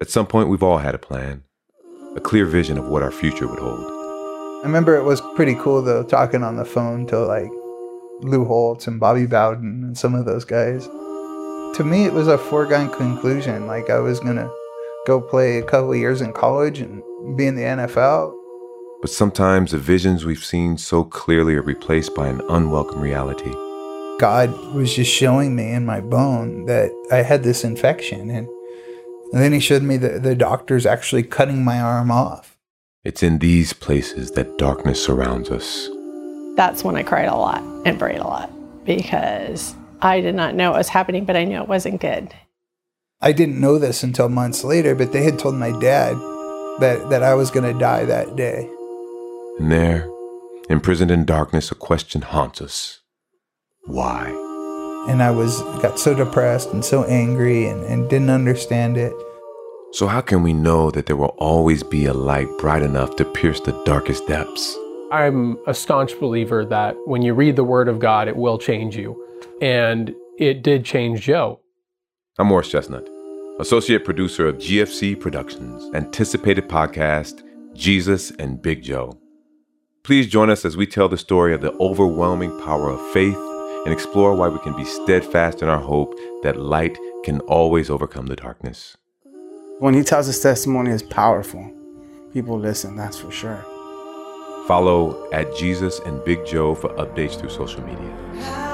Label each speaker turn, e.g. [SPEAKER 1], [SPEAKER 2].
[SPEAKER 1] At some point, we've all had a plan, a clear vision of what our future would hold.
[SPEAKER 2] I remember it was pretty cool though, talking on the phone to like Lou Holtz and Bobby Bowden and some of those guys. To me, it was a foregone conclusion. Like I was gonna go play a couple years in college and be in the NFL.
[SPEAKER 1] But sometimes the visions we've seen so clearly are replaced by an unwelcome reality.
[SPEAKER 2] God was just showing me in my bone that I had this infection. And, and then he showed me that the doctor's actually cutting my arm off.
[SPEAKER 1] It's in these places that darkness surrounds us.
[SPEAKER 3] That's when I cried a lot and prayed a lot because I did not know what was happening, but I knew it wasn't good.
[SPEAKER 2] I didn't know this until months later, but they had told my dad that, that I was going to die that day.
[SPEAKER 1] And there, imprisoned in darkness, a question haunts us why?
[SPEAKER 2] And I was got so depressed and so angry and, and didn't understand it.
[SPEAKER 1] So, how can we know that there will always be a light bright enough to pierce the darkest depths?
[SPEAKER 4] I'm a staunch believer that when you read the Word of God, it will change you. And it did change Joe.
[SPEAKER 1] I'm Morris Chestnut, associate producer of GFC Productions, anticipated podcast, Jesus and Big Joe. Please join us as we tell the story of the overwhelming power of faith and explore why we can be steadfast in our hope that light can always overcome the darkness.
[SPEAKER 5] When he tells his testimony is powerful, people listen, that's for sure.
[SPEAKER 1] Follow at Jesus and Big Joe for updates through social media.